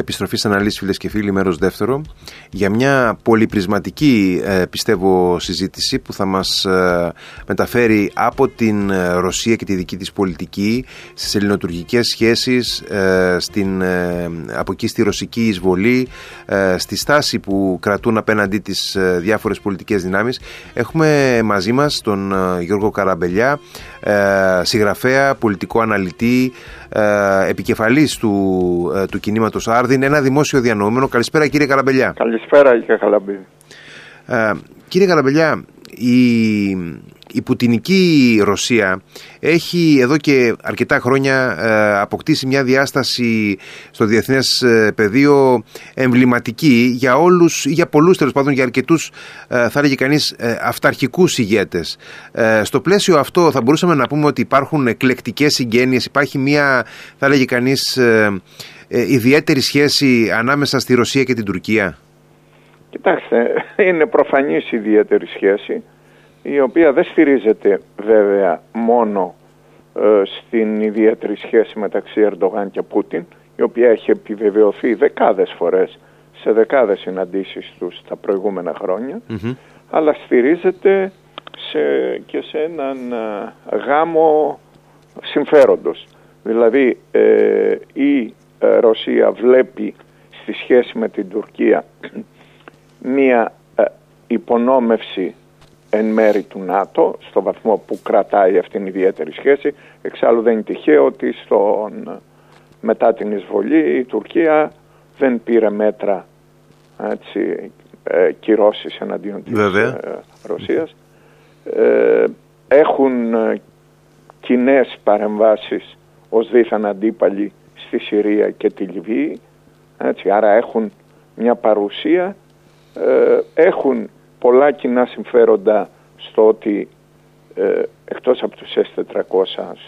Επιστροφής στην αναλύση φίλες και φίλοι μέρος δεύτερο για μια πολυπρισματική ε, πιστεύω συζήτηση που θα μας ε, μεταφέρει από την ε, Ρωσία και τη δική της πολιτική στις ελληνοτουρκικές σχέσεις στην, από εκεί στη ρωσική εισβολή στη στάση που κρατούν απέναντί τις διάφορες πολιτικές δυνάμεις. Έχουμε μαζί μας τον Γιώργο Καραμπελιά συγγραφέα, πολιτικό αναλυτή επικεφαλής του, του κινήματος Άρδιν, ένα δημόσιο διανοούμενο. Καλησπέρα κύριε Καραμπελιά. Καλησπέρα κύριε Καλαμπίδη. Ε, κύριε Καραμπελιά, η, η πουτινική Ρωσία έχει εδώ και αρκετά χρόνια ε, αποκτήσει μια διάσταση στο διεθνές ε, πεδίο εμβληματική για όλους ή για πολλούς τέλος πάντων για αρκετούς ε, θα έλεγε κανείς ε, αυταρχικούς ηγέτες. στο πλαίσιο αυτό θα μπορούσαμε να πούμε ότι υπάρχουν εκλεκτικές συγγένειες, υπάρχει μια θα έλεγε κανείς ε, ιδιαίτερη σχέση ανάμεσα στη Ρωσία και την Τουρκία; Κοιτάξτε, είναι προφανής ιδιαίτερη σχέση η οποία δεν στηρίζεται βέβαια μόνο ε, στην ιδιαίτερη σχέση μεταξύ Ερντογάν και Πούτιν η οποία έχει επιβεβαιωθεί δεκάδες φορές σε δεκάδες συναντήσεις τους τα προηγούμενα αλλά στηρίζεται σε, και σε έναν ε, γάμο συμφέροντος. Δηλαδή ε, η ε, Ρωσία βλέπει στη σχέση με την Τουρκία μία ε, υπονόμευση εν μέρη του ΝΑΤΟ στο βαθμό που κρατάει αυτήν την ιδιαίτερη σχέση. Εξάλλου δεν είναι τυχαίο ότι στον, μετά την εισβολή η Τουρκία δεν πήρε μέτρα έτσι, ε, κυρώσεις εναντίον της ε, Ρωσίας. Ε, έχουν κοινές παρεμβάσεις ως δίθαν αντίπαλοι στη Συρία και τη Λιβύη. Έτσι, άρα έχουν μια παρουσία, ε, έχουν πολλά κοινά συμφέροντα στο ότι ε, εκτός από τους S-400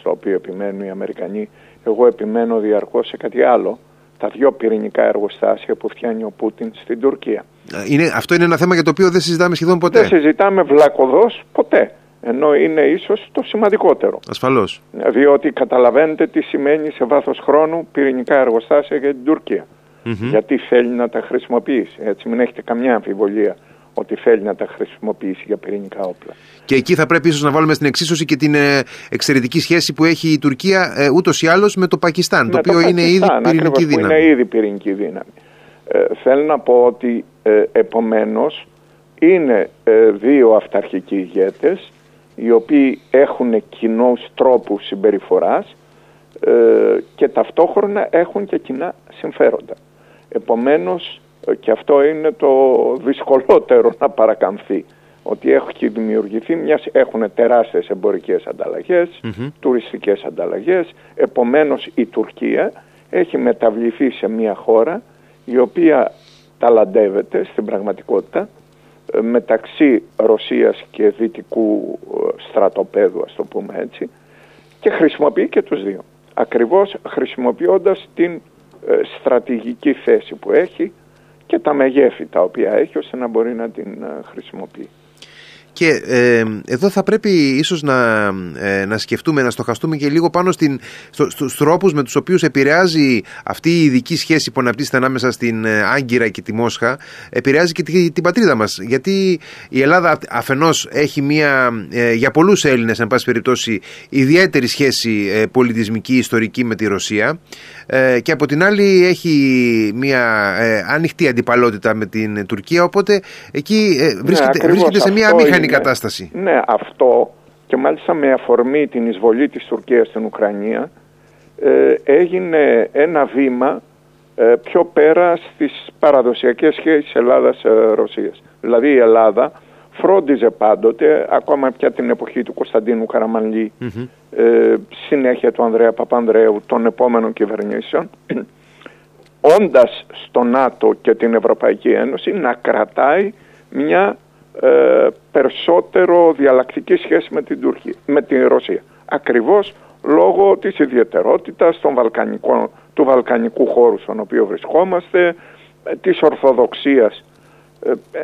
στο οποίο επιμένουν οι Αμερικανοί, εγώ επιμένω διαρκώς σε κάτι άλλο, τα δυο πυρηνικά εργοστάσια που φτιάνει ο Πούτιν στην Τουρκία. Ε, είναι, αυτό είναι ένα θέμα για το οποίο δεν συζητάμε σχεδόν ποτέ. Δεν συζητάμε βλακοδός ποτέ ενώ είναι ίσως το σημαντικότερο. Ασφαλώς. Διότι καταλαβαίνετε τι σημαίνει σε βάθος χρόνου πυρηνικά εργοστάσια για την τουρκια Γιατί θέλει να τα χρησιμοποιήσει. Έτσι μην έχετε καμιά αμφιβολία ότι θέλει να τα χρησιμοποιήσει για πυρηνικά όπλα. Και εκεί θα πρέπει ίσως να βάλουμε στην εξίσωση και την ε, εξαιρετική σχέση που έχει η Τουρκία ε, ούτως ή άλλως με το Πακιστάν, το οποίο είναι ήδη πυρηνική δύναμη. Είναι ήδη πυρηνική δύναμη. Ε, θέλω να πω ότι ε, επομένως είναι ε, δύο αυταρχικοί ηγέτες οι οποίοι έχουν κοινούς τρόπους συμπεριφοράς ε, και ταυτόχρονα έχουν και κοινά συμφέροντα. Επομένως ε, και αυτό είναι το δυσκολότερο να παρακαμφθεί ότι έχει δημιουργηθεί μιας, έχουν τεράστιες εμπορικές ανταλλαγές, τουριστικές ανταλλαγές, επομένως η Τουρκία έχει μεταβληθεί σε μια χώρα η οποία ταλαντεύεται στην πραγματικότητα μεταξύ Ρωσίας και Δυτικού ε, στρατοπέδου, ας το πούμε έτσι, και χρησιμοποιεί και τους δύο. Ακριβώς χρησιμοποιώντας την ε, στρατηγική θέση που έχει και τα μεγέθη τα οποία έχει ώστε να μπορεί να την ε, χρησιμοποιεί. Και ε, εδώ θα πρέπει ίσως να, ε, να σκεφτούμε, να στοχαστούμε και λίγο πάνω στην, στο, στους τρόπους με τους οποίους επηρεάζει αυτή η ειδική σχέση που αναπτύσσεται ανάμεσα στην ε, Άγκυρα και τη Μόσχα, επηρεάζει και την πατρίδα μας. Γιατί η Ελλάδα αφενός έχει μια, ε, για πολλούς Έλληνες, εν πάση περιπτώσει, ιδιαίτερη σχέση ε, πολιτισμική, ιστορική με τη Ρωσία και από την άλλη έχει μια ανοιχτή αντιπαλότητα με την Τουρκία, οπότε εκεί βρίσκεται, ναι, βρίσκεται σε μια μηχανή ναι. κατάσταση. Ναι, αυτό και μάλιστα με αφορμή την εισβολή της Τουρκίας στην Ουκρανία ε, έγινε ένα βήμα ε, πιο πέρα στις παραδοσιακές σχέσεις Ελλάδας-Ρωσίας. Δηλαδή η Ελλάδα φρόντιζε πάντοτε, ακόμα πια την εποχή του Κωνσταντίνου ε, συνέχεια του Ανδρέα Παπανδρέου, των επόμενων κυβερνήσεων, όντας στο ΝΑΤΟ και την Ευρωπαϊκή Ένωση να κρατάει μια ε, περισσότερο διαλλακτική σχέση με την, Τουρκία, με την Ρωσία. Ακριβώς λόγω της ιδιαιτερότητας των Βαλκανικών, του βαλκανικού χώρου στον οποίο βρισκόμαστε, ε, της Ορθοδοξίας, ε,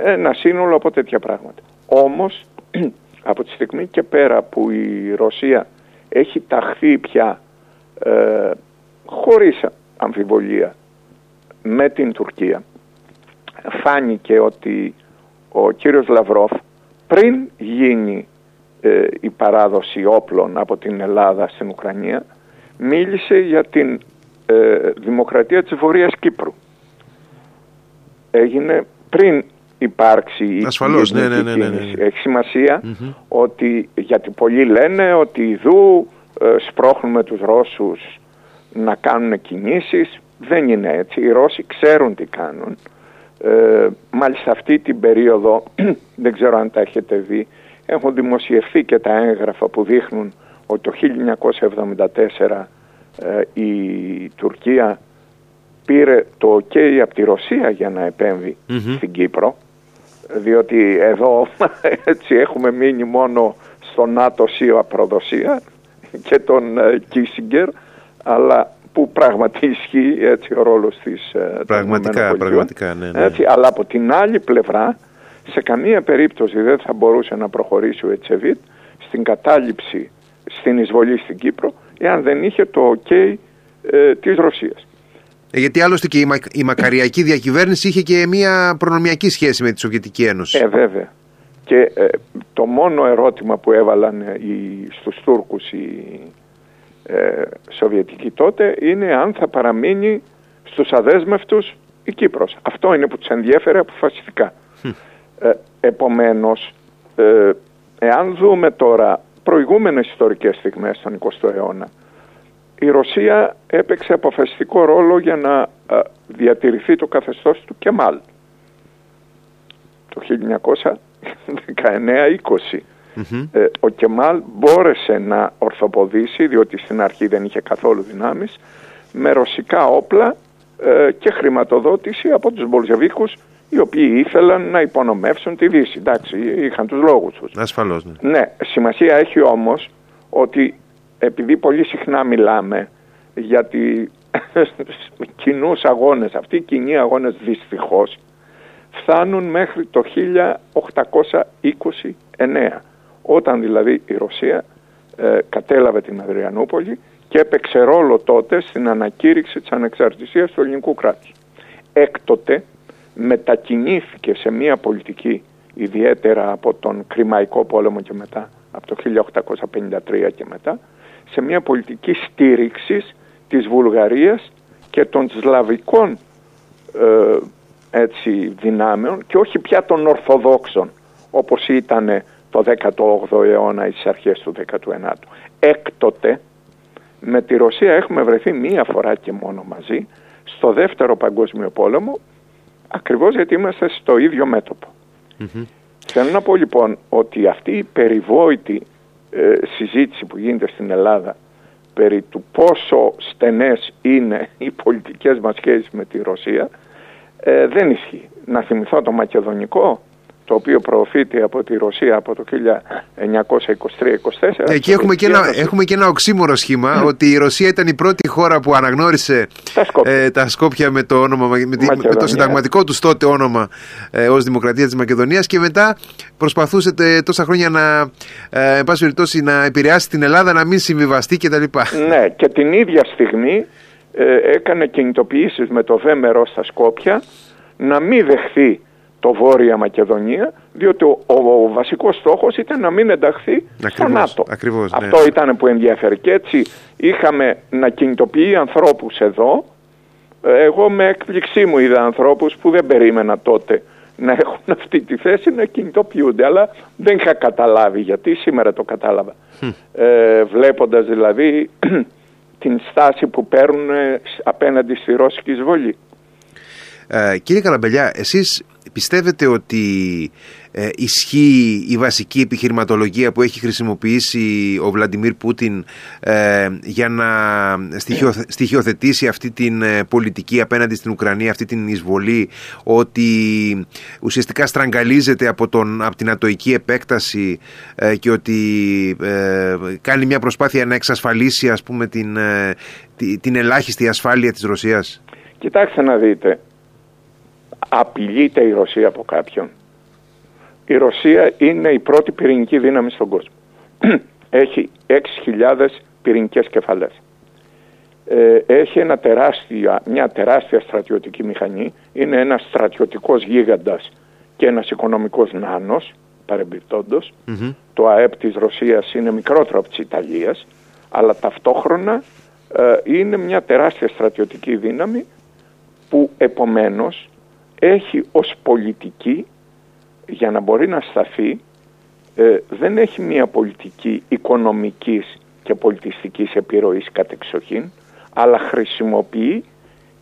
ένα σύνολο από τέτοια πράγματα. Όμως, από τη στιγμή και πέρα που η Ρωσία έχει ταχθεί πια ε, χωρίς αμφιβολία με την Τουρκία φάνηκε ότι ο κύριος Λαυρόφ πριν γίνει ε, η παράδοση όπλων από την Ελλάδα στην Ουκρανία μίλησε για την ε, δημοκρατία της Βορείας Κύπρου. Έγινε πριν υπάρξει η Ασφαλώς, ναι, ναι, ναι, ναι, ναι. Έχει σημασία ότι γιατί πολλοί λένε ότι ειδού ε, σπρώχνουμε τους Ρώσους να κάνουν κινήσεις. Δεν είναι έτσι. Οι Ρώσοι ξέρουν τι κάνουν. Ε, μάλιστα αυτή την περίοδο, δεν ξέρω αν τα έχετε δει, έχουν δημοσιευθεί και τα έγγραφα που δείχνουν ότι το 1974 ε, η Τουρκία πήρε το ok από τη Ρωσία για να επεμβει στην Κύπρο διότι εδώ έτσι έχουμε μείνει μόνο στο ΝΑΤΟ ΣΥΟ προδοσία και τον ε, Κίσιγκερ αλλά που πράγματι ισχύει έτσι ο ρόλος της ε, Πραγματικά, πραγματικά, ναι, ναι. Έτσι, αλλά από την άλλη πλευρά σε καμία περίπτωση δεν θα μπορούσε να προχωρήσει ο Ετσεβίτ στην κατάληψη, στην εισβολή στην Κύπρο εάν δεν είχε το ok ε, της Ρωσίας. Ε, γιατί άλλωστε και η, η μακαριακή διακυβέρνηση είχε και μια προνομιακή σχέση με τη Σοβιετική Ένωση. Ε, βέβαια. Και ε, το μόνο ερώτημα που έβαλαν οι, στους Τούρκους οι ε, Σοβιετικοί τότε είναι αν θα παραμείνει στους αδέσμευτους η Κύπρος. Αυτό είναι που τους ενδιέφερε αποφασιστικά. Ε, επομένως, ε, εάν δούμε τώρα προηγούμενες ιστορικές στιγμές στον 20ο αιώνα, η Ρωσία έπαιξε αποφασιστικό ρόλο για να διατηρηθεί το καθεστώς του Κεμάλ το 1919-20. Ε, ο Κεμάλ μπόρεσε να ορθοποδήσει, διότι στην αρχή δεν είχε καθόλου δυνάμεις, με ρωσικά όπλα ε, και χρηματοδότηση από τους Μπολζεβίκους οι οποίοι ήθελαν να υπονομεύσουν τη Δύση. Εντάξει, είχαν τους λόγους τους. Ασφαλώς, ναι. Ναι, σημασία έχει όμως ότι επειδή πολύ συχνά μιλάμε για τη κοινούς αγώνες, αυτοί οι κοινοί αγώνες δυστυχώς φτάνουν μέχρι το 1829 όταν δηλαδή η Ρωσία ε, κατέλαβε την Αδριανούπολη και έπαιξε ρόλο τότε στην ανακήρυξη της ανεξαρτησίας του ελληνικού κράτους. Έκτοτε μετακινήθηκε σε μια πολιτική ιδιαίτερα από τον Κρημαϊκό πόλεμο και μετά, από το 1853 και μετά, σε μια πολιτική στήριξης της Βουλγαρίας και των σλαβικών ε, έτσι, δυνάμεων και όχι πια των Ορθοδόξων όπως ήταν το 18ο αιώνα ή στις αρχές του 19ου. Έκτοτε με τη Ρωσία έχουμε βρεθεί μία φορά και μόνο μαζί στο δεύτερο παγκόσμιο πόλεμο ακριβώς γιατί είμαστε στο ίδιο Θέλω να πω λοιπόν ότι αυτή η περιβόητη ε, συζήτηση που γίνεται στην Ελλάδα περί του πόσο στενές είναι οι πολιτικές μας σχέσεις με τη Ρωσία ε, δεν ισχύει. Να θυμηθώ το μακεδονικό το οποίο προωθείται από τη Ρωσία από το 1923-24. Εκεί έχουμε και, ένα, έχουμε και ένα οξύμορο σχήμα ότι η Ρωσία ήταν η πρώτη χώρα που αναγνώρισε τα Σκόπια, ε, τα Σκόπια με, το όνομα, με, με, το συνταγματικό τους τότε όνομα ε, ως Δημοκρατία της Μακεδονίας και μετά προσπαθούσε τόσα χρόνια να, ε, να επηρεάσει την Ελλάδα να μην συμβιβαστεί κτλ. Ναι και την ίδια στιγμή ε, έκανε κινητοποιήσεις με το Βέμερο στα Σκόπια να μην δεχθεί το Βόρεια Μακεδονία, διότι ο, ο, βασικός στόχος ήταν να μην ενταχθεί στο ΝΑΤΟ. Ακριβώς, ναι. Αυτό ήταν που ενδιαφέρει. Και έτσι είχαμε να κινητοποιεί ανθρώπους εδώ. Εγώ με έκπληξή μου είδα ανθρώπους που δεν περίμενα τότε να έχουν αυτή τη θέση να κινητοποιούνται. Αλλά δεν είχα καταλάβει γιατί σήμερα το κατάλαβα. Ε, βλέποντας δηλαδή την στάση που παίρνουν απέναντι στη Ρώσικη εισβολή. Ε, κύριε Καλαμπελιά, εσείς πιστεύετε ότι ε, ισχύει η βασική επιχειρηματολογία που έχει χρησιμοποιήσει ο Βλαντιμίρ Πούτιν ε, για να στοιχειοθετήσει αυτή την ε, πολιτική απέναντι στην Ουκρανία, αυτή την εισβολή, ότι ουσιαστικά στραγγαλίζεται από, τον, από την ατοική επέκταση και ότι κάνει μια προσπάθεια να εξασφαλίσει ας πούμε την, την ελάχιστη ασφάλεια της Ρωσίας; Κοιτάξτε να δείτε, απειλείται η Ρωσία από κάποιον. Η Ρωσία είναι η πρώτη πυρηνική δύναμη στον κόσμο. Έχει 6.000 πυρηνικές κεφαλές. ε, έχει ένα τεράστια, μια τεράστια στρατιωτική μηχανή, είναι ένας στρατιωτικός γίγαντας και ένας οικονομικός νάνος, Το ΑΕΠ της Ρωσίας είναι μικρότερο από της Ιταλίας, αλλά ταυτόχρονα ε, είναι μια τεράστια στρατιωτική δύναμη που επομένως έχει ως πολιτική για να μπορεί να σταθεί ε, δεν έχει μια πολιτική οικονομικής και πολιτιστικής επιρροής κατεξοχήν αλλά χρησιμοποιεί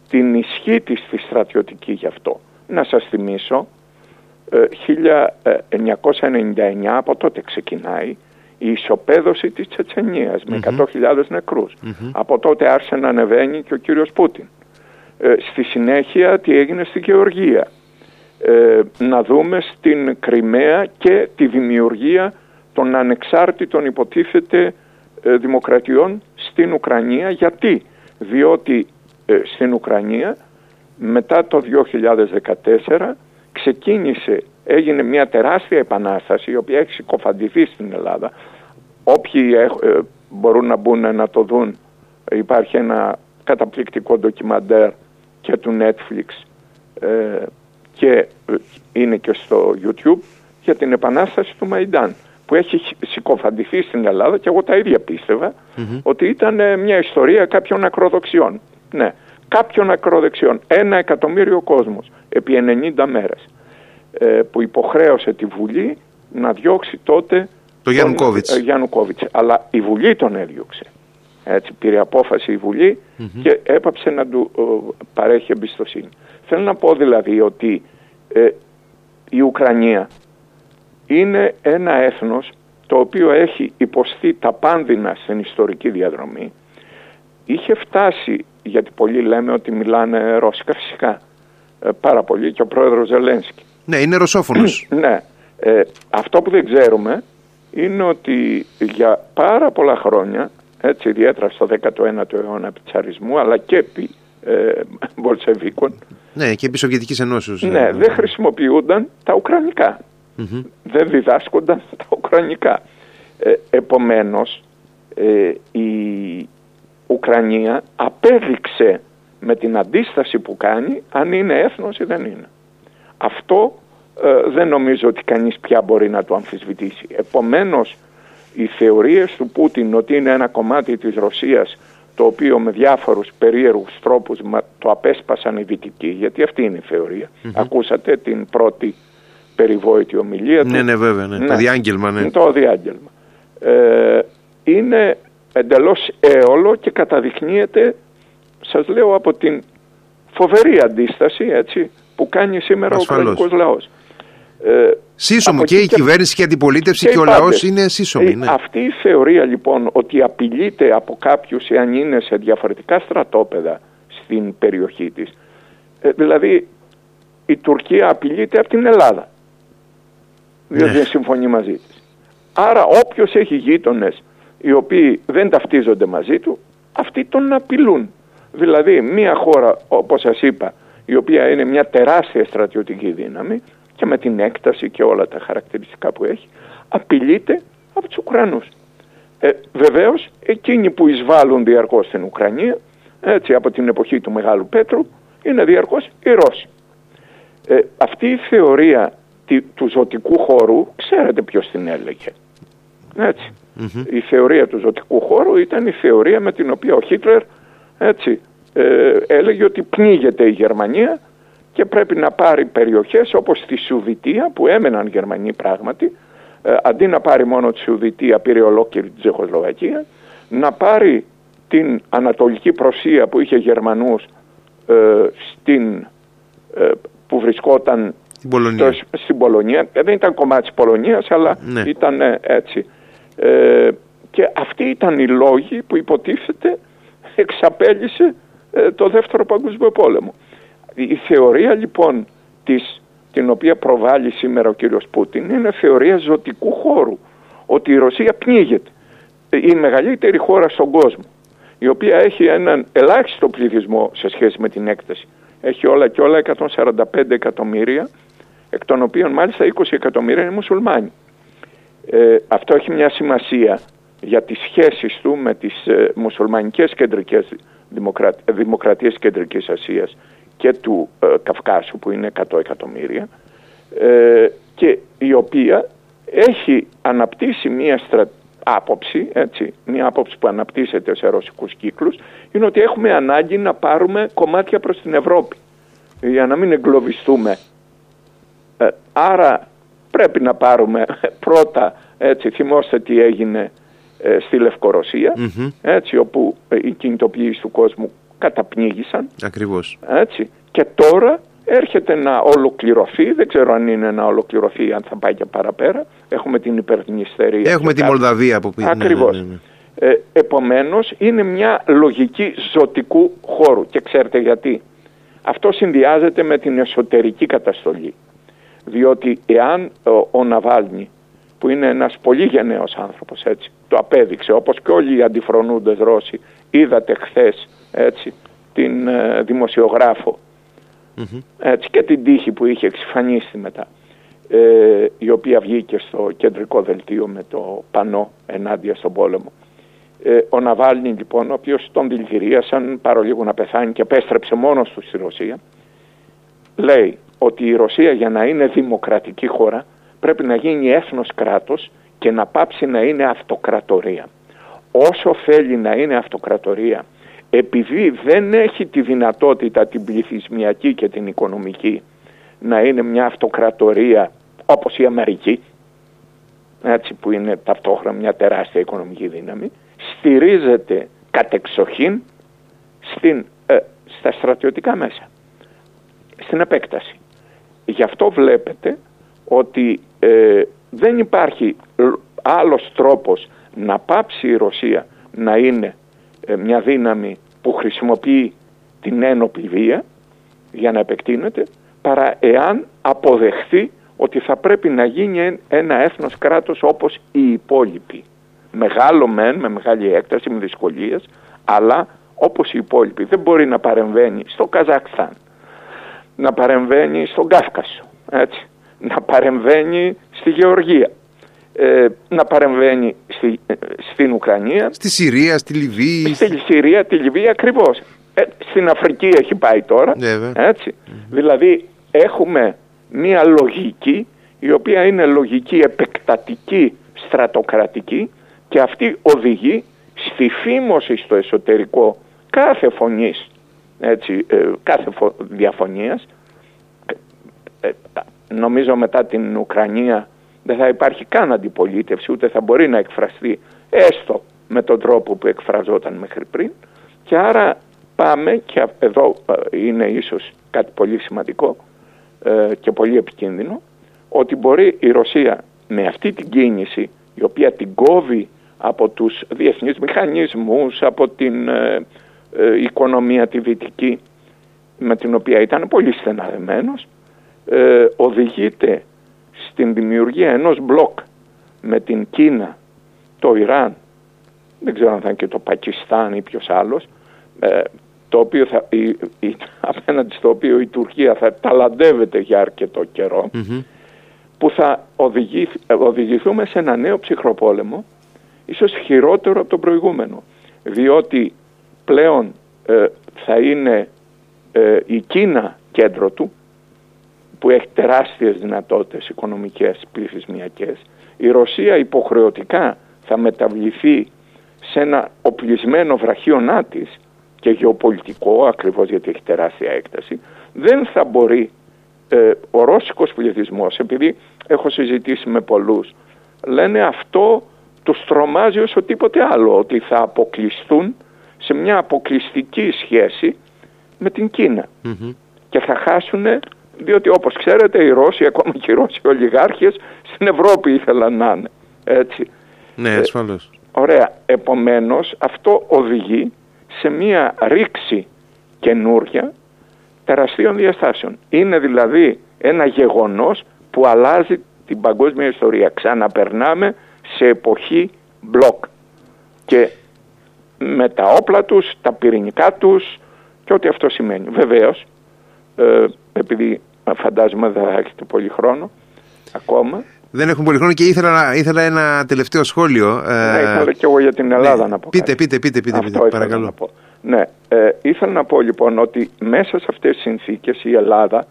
την ισχύ της στη στρατιωτική γι' αυτό. Να σας θυμίσω, 1999 ε, από τότε ξεκινάει η ισοπαίδωση της Τσετσενίας με 100.000 νεκρους Από τότε άρχισε να ανεβαίνει και ο κύριος Πούτιν. Ε, στη συνέχεια τι έγινε στη Γεωργία. Ε, να δούμε στην Κρυμαία και τη δημιουργία των ανεξάρτητων υποτίθεται ε, δημοκρατιών στην Ουκρανία. Γιατί; Διότι ε, στην Ουκρανία μετά το 2014 ξεκίνησε, έγινε μια τεράστια επανάσταση η οποία έχει συκοφαντηθεί στην Ελλάδα. Όποιοι ε, μπορούν να μπουν να το δουν, υπάρχει ένα καταπληκτικό ντοκιμαντέρ και του Netflix ε, και είναι και στο YouTube για την επανάσταση του Μαϊντάν που έχει συκοφαντηθεί στην Ελλάδα και εγώ τα ίδια ότι ήταν ε, μια ιστορία κάποιων ακροδοξιών. Ναι, κάποιων ακροδεξιών. Ένα εκατομμύριο κόσμος επί 90 μέρες ε, που υποχρέωσε τη Βουλή να διώξει τότε το Γιάννου ε, Αλλά η Βουλή τον έδιωξε. Έτσι, πήρε απόφαση η βουλη και έπαψε να του παρέχει εμπιστοσύνη. Θέλω να πω δηλαδή ότι η Ουκρανία είναι ένα έθνος το οποίο έχει υποστεί τα πάνδυνα στην ιστορική διαδρομή. Είχε φτάσει, γιατί πολλοί λέμε ότι μιλάνε ρώσικα φυσικά, ε, πάρα πολύ και ο πρόεδρος Ζελένσκι. Ναι, είναι ρωσόφωνος. ναι. Ε, αυτό που δεν ξέρουμε είναι ότι για πάρα πολλά χρόνια, έτσι ιδιαίτερα στο 19ο αιώνα επί τσαρισμού, αλλά και επί ε, Βολσεβίκων. Ναι, και επί Σοβιετικής Ενώσεως. Ναι, δεν χρησιμοποιούνταν τα Ουκρανικά δεν διδάσκονταν τα Ουκρανικά. Ε, επομένως ε, η Ουκρανία απέδειξε με την αντίσταση που κάνει αν είναι έθνος ή δεν είναι. Αυτό ε, δεν νομίζω ότι κανείς πια μπορεί να το αμφισβητήσει. Επομένως οι θεωρίες του Πούτιν ότι είναι ένα κομμάτι της Ρωσίας το οποίο με διάφορους περίεργους τρόπους το απέσπασαν οι Δυτικοί, γιατί αυτή είναι η θεωρία. Ακούσατε την πρώτη περιβόητη ομιλία του. Ναι, ναι, βέβαια, ναι. το ναι. διάγγελμα. Ναι. Το διάγγελμα. Ε, είναι εντελώς έολο και καταδεικνύεται, σας λέω, από την φοβερή αντίσταση έτσι, που κάνει σήμερα Ασφαλώς. ο Ουκρανικός λαός. Ε, Σύσσωμο και η κυβέρνηση και η αντιπολίτευση και, και ο λαός είναι σύσσωμοι. Ε, ναι. Αυτή η θεωρία λοιπόν ότι απειλείται από κάποιους εάν είναι σε διαφορετικά στρατόπεδα στην περιοχή της. Ε, δηλαδή η Τουρκία απειλείται από την Ελλάδα διότι ναι. δεν συμφωνεί μαζί της. Άρα όποιος έχει γείτονες οι οποίοι δεν ταυτίζονται μαζί του, αυτοί τον απειλούν. Δηλαδή μια χώρα όπως σας είπα, η οποία είναι μια τεράστια στρατιωτική δύναμη και με την έκταση και όλα τα χαρακτηριστικά που έχει, απειλείται από τους Ουκρανούς. Ε, βεβαίως εκείνοι που εισβάλλουν διαρκώς στην Ουκρανία, έτσι από την εποχή του Μεγάλου Πέτρου, είναι διαρκώς οι Ρώσοι. Ε, αυτή η θεωρία του ζωτικού χώρου, ξέρετε ποιος την έλεγε. Η θεωρία του ζωτικού χώρου ήταν η θεωρία με την οποία ο Χίτλερ έτσι, ε, έλεγε ότι πνίγεται η Γερμανία και πρέπει να πάρει περιοχές όπως τη Σουδητία που έμεναν Γερμανοί πράγματι ε, αντί να πάρει μόνο τη Σουδητία πήρε ολόκληρη τη Τσεχοσλοβακία να πάρει την Ανατολική Προσία που είχε Γερμανούς ε, στην, ε, που βρισκόταν στην Πολωνία. Το, στην Πολωνία. Ε, δεν ήταν κομμάτι της Πολωνίας, αλλά ναι. ήταν ε, έτσι. Ε, και αυτοί ήταν οι λόγοι που υποτίθεται εξαπέλυσε ε, το δεύτερο παγκόσμιο πόλεμο. Η θεωρία λοιπόν της, την οποία προβάλλει σήμερα ο κύριος Πούτιν είναι θεωρία ζωτικού χώρου. Ότι η Ρωσία πνίγεται. Η μεγαλύτερη χώρα στον κόσμο η οποία έχει έναν ελάχιστο πληθυσμό σε σχέση με την έκταση. Έχει όλα και όλα 145 εκατομμύρια εκ των οποίων μάλιστα 20 εκατομμύρια είναι μουσουλμάνοι. Ε, αυτό έχει μια σημασία για τις σχέσεις του με τις ε, μουσουλμανικές κεντρικές δημοκρατίας Κεντρικής Ασίας και του Καυκάσου που είναι 100 εκατομμύρια και η οποία έχει αναπτύσσει μία στρα... άποψη, έτσι, μία άποψη που αναπτύσσεται σε ρωσικούς κύκλους, είναι ότι έχουμε ανάγκη να πάρουμε κομμάτια προς την Ευρώπη για να μην εγκλωβιστούμε. Ε, άρα πρέπει να πάρουμε πρώτα, έτσι, θυμόστε τι έγινε ε, στη λευκορωσια έτσι, όπου ε, οι κινητοποιήσεις του κόσμου καταπνίγησαν. Ακριβώς. Έτσι, και τώρα έρχεται να ολοκληρωθεί, δεν ξέρω αν είναι να ολοκληρωθεί, αν θα πάει και παραπέρα. Έχουμε την υπερδνηστερία. Έχουμε τη Μολδαβία που πει. Ακριβώς. Ναι, ναι, ναι. Ε, επομένως είναι μια λογική ζωτικού χώρου και ξέρετε γιατί. Αυτό συνδυάζεται με την εσωτερική καταστολή. Διότι εάν ο, ο Ναβάλνη που είναι ένας πολύ γενναίος άνθρωπος έτσι, το απέδειξε όπως και όλοι οι αντιφρονούντες Ρώσοι είδατε χθες έτσι την ε, δημοσιογράφο έτσι, και την τύχη που είχε εξυφανίσει μετά ε, η οποία βγήκε στο κεντρικό δελτίο με το πανό ενάντια στον πόλεμο. Ε, ο Ναβάλνη λοιπόν, ο οποίος τον δηλητηρίασαν παρολίγο να πεθάνει και επέστρεψε μόνος του στη Ρωσία, λέει ότι η Ρωσία για να είναι δημοκρατική χώρα πρέπει να γίνει έθνος κράτος και να πάψει να είναι αυτοκρατορία. Όσο θέλει να είναι αυτοκρατορία επειδή δεν έχει τη δυνατότητα την πληθυσμιακή και την οικονομική να είναι μια αυτοκρατορία όπως η Αμερική, έτσι που είναι ταυτόχρονα μια τεράστια οικονομική δύναμη, στηρίζεται κατεξοχήν στην, ε, στα στρατιωτικά μέσα, στην επέκταση. Γι' αυτό βλέπετε ότι ε, δεν υπάρχει άλλος τρόπος να πάψει η Ρωσία να είναι ε, μια δύναμη που χρησιμοποιεί την ένοπλη βία για να επεκτείνεται παρά εάν αποδεχθεί ότι θα πρέπει να γίνει ένα έθνος κράτος όπως οι υπόλοιποι. Μεγάλο μεν, με μεγάλη έκταση, με δυσκολίες, αλλά όπως οι υπόλοιποι. Δεν μπορεί να παρεμβαίνει στο Καζακστάν, να παρεμβαίνει στον Κάφκασο, έτσι, να παρεμβαίνει στη Γεωργία, ε, να παρεμβαίνει στη, ε, στην Ουκρανία. Στη Συρία, στη Λιβύη. Στη Συρία, τη Λιβύη ακριβώς. Ε, στην Αφρική έχει πάει τώρα. ετσι Δηλαδή έχουμε μία λογική η οποία είναι λογική επεκτατική στρατοκρατική και αυτή οδηγεί στη φήμωση στο εσωτερικό κάθε φωνής, έτσι, κάθε διαφωνίας. νομίζω μετά την Ουκρανία δεν θα υπάρχει καν αντιπολίτευση, ούτε θα μπορεί να εκφραστεί έστω με τον τρόπο που εκφραζόταν μέχρι πριν. Και άρα πάμε, και εδώ ε, είναι ίσως κάτι πολύ σημαντικό ε, και πολύ επικίνδυνο, ότι μπορεί η Ρωσία με αυτή την κίνηση, η οποία την κόβει από τους διεθνείς μηχανισμούς, από την ε, οικονομία τη δυτική, με την οποία ήταν πολύ στεναδεμένος, οδηγείται στην δημιουργία ενός μπλοκ με την Κίνα, το Ιράν, δεν ξέρω αν θα είναι και το Πακιστάν ή ποιος άλλος, ε, το οποίο θα, η, η, απέναντι στο οποίο η Τουρκία θα ταλαντεύεται για αρκετό που θα οδηγηθούμε σε ένα νέο ψυχροπόλεμο, ίσως χειρότερο από τον προηγούμενο, διότι πλέον ε, θα είναι ε, η Κίνα κέντρο του, που έχει τεράστιες δυνατότητες οικονομικές, πληθυσμιακές, η Ρωσία υποχρεωτικά θα μεταβληθεί σε ένα οπλισμένο βραχίωνά της και γεωπολιτικό ακριβώς γιατί έχει τεράστια έκταση, δεν θα μπορεί ε, ο ρώσικος πληθυσμός, επειδή έχω συζητήσει με πολλούς, λένε αυτό τους τρομάζει όσο τίποτε άλλο, ότι θα αποκλειστούν σε μια αποκλειστική σχέση με την κινα και θα χάσουν διότι όπως ξέρετε οι Ρώσοι, ακόμα και οι Ρώσοι ολιγάρχες στην Ευρώπη ήθελαν να είναι. Έτσι. Ναι, ε, ασφαλώς. ωραία. Επομένως αυτό οδηγεί σε μία ρήξη καινούρια τεραστίων διαστάσεων. Είναι δηλαδή ένα γεγονός που αλλάζει την παγκόσμια ιστορία. Ξαναπερνάμε σε εποχή μπλοκ. Και με τα όπλα τους, τα πυρηνικά τους και ό,τι αυτό σημαίνει. Βεβαίως, ε, επειδή φαντάζομαι δεν θα έχετε πολύ χρόνο ακόμα. Δεν έχουμε πολύ χρόνο και ήθελα, ήθελα ένα τελευταίο σχόλιο. Ναι, ήθελα και εγώ για την Ελλάδα ναι, να πω. Πείτε, πείτε, πείτε, πείτε, πείτε, παρακαλώ. Να, πω. Ναι, ε, ήθελα να πω λοιπόν ότι μέσα σε αυτές τις συνθήκες η Ελλάδα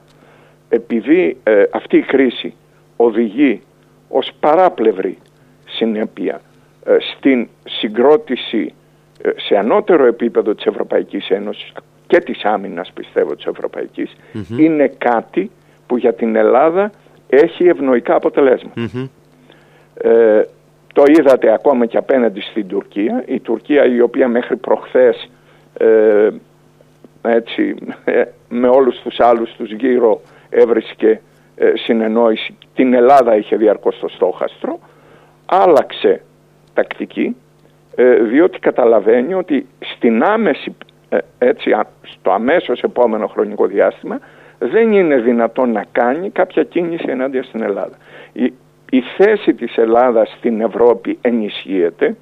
επειδή ε, αυτή η κρίση οδηγεί ως παράπλευρη συνέπεια ε, στην συγκρότηση ε, σε ανώτερο επίπεδο της Ευρωπαϊκής Ένωσης και της άμυνας πιστεύω της ευρωπαικης είναι κάτι που για την Ελλάδα έχει ευνοϊκά Ε, το είδατε ακόμα και απέναντι στην Τουρκία. Η Τουρκία η οποία μέχρι προχθές ε, έτσι, με όλους τους άλλους τους γύρω έβρισκε ε, συνεννόηση. Την Ελλάδα είχε διαρκώς στο στόχαστρο. Άλλαξε τακτική ε, διότι καταλαβαίνει ότι στην άμεση, ε, έτσι, στο αμέσως επόμενο χρονικό διάστημα δεν είναι δυνατόν να κάνει κάποια κίνηση ενάντια στην Ελλάδα. Η, η θέση της Ελλάδας στην Ευρώπη ενισχύεται,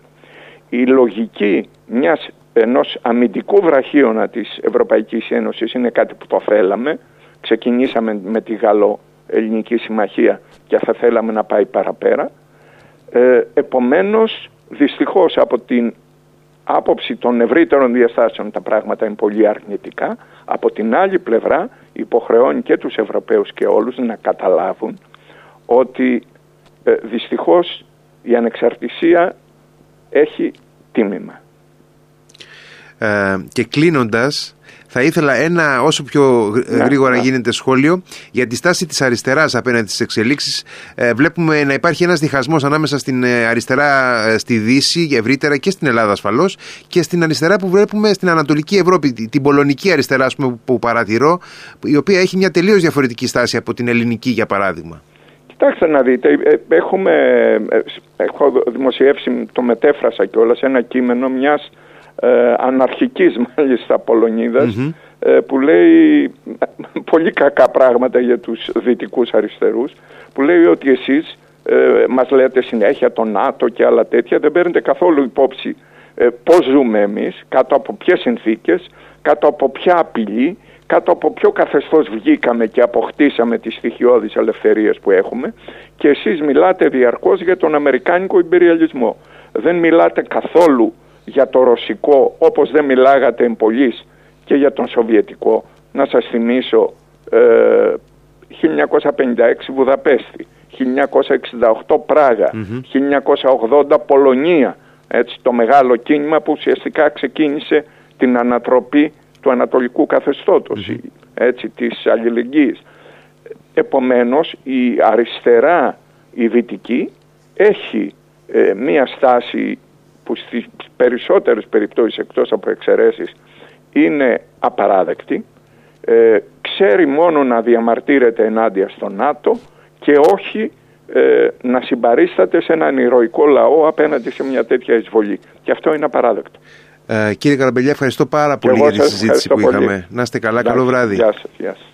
η λογική μιας ενός αμυντικού βραχίωνα της Ευρωπαϊκής Ένωσης είναι κάτι που το θέλαμε, ξεκινήσαμε με τη Γαλλο-Ελληνική Συμμαχία και θα θέλαμε να πάει παραπέρα. Ε, επομένως, δυστυχώς από την άποψη των ευρύτερων διαστάσεων τα πράγματα είναι πολύ αρνητικά. Από την άλλη πλευρά υποχρεώνει και τους Ευρωπαίους και όλους να καταλάβουν ότι ε, δυστυχώς η ανεξαρτησία έχει τίμημα. Ε, και κλείνοντας θα ήθελα ένα όσο πιο ναι, γρήγορα ναι. γίνεται σχόλιο για τη στάση της αριστεράς απέναντι στις εξελίξεις. Ε, βλέπουμε να υπάρχει ένας διχασμός ανάμεσα στην ε, αριστερά ε, στη Δύση ευρύτερα και στην Ελλάδα ασφαλώς και στην αριστερά που βλέπουμε στην Ανατολική Ευρώπη, την πολωνική αριστερά πούμε, που παρατηρώ, η οποία έχει μια τελείως διαφορετική στάση από την ελληνική για παράδειγμα. Κοιτάξτε να δείτε, έχουμε, έχω δημοσιεύσει, το μετέφρασα κιόλας, ένα κείμενο μιας ε, αναρχικής μάλιστα ε, που λέει πολύ κακά πράγματα για τους δυτικούς αριστερούς που λέει ότι εσείς ε, μας λέτε συνέχεια το ΝΑΤΟ και άλλα τέτοια δεν παίρνετε καθόλου υπόψη ε, πώς ζούμε εμείς, κάτω από ποιες συνθήκες, κάτω από ποια απειλή, κάτω από ποιο καθεστώς βγήκαμε και αποκτήσαμε τις στοιχειώδεις ελευθερίες που έχουμε και εσείς μιλάτε διαρκώς για τον Αμερικάνικο υπεριαλισμό. Δεν μιλάτε καθόλου για το ρωσικό όπως δεν μιλάγατε εμπολής και για τον σοβιετικό. Να σας θυμίσω ε, 1956 Βουδαπέστη, 1968 πραγα 1980 Πολωνία, έτσι, το μεγάλο κίνημα που ουσιαστικά ξεκίνησε την ανατροπή του ανατολικού έτσι, της αλληλεγγύης. Επομένως η αριστερά η δυτική έχει ε, μία στάση που στις περισσότερες περιπτώσεις εκτός από εξαιρέσεις είναι απαράδεκτη, ε, ξέρει μόνο να διαμαρτύρεται ενάντια στο ΝΑΤΟ και όχι ε, να συμπαρίσταται σε έναν ηρωικό λαό απέναντι σε μια τέτοια εισβολή. Και αυτό είναι απαράδεκτο. Ε, κύριε Καραμπελιά, ευχαριστώ πάρα πολύ για τη συζήτηση που είχαμε. Να είστε καλά, καλό βράδυ. Γεια σας, γεια σας.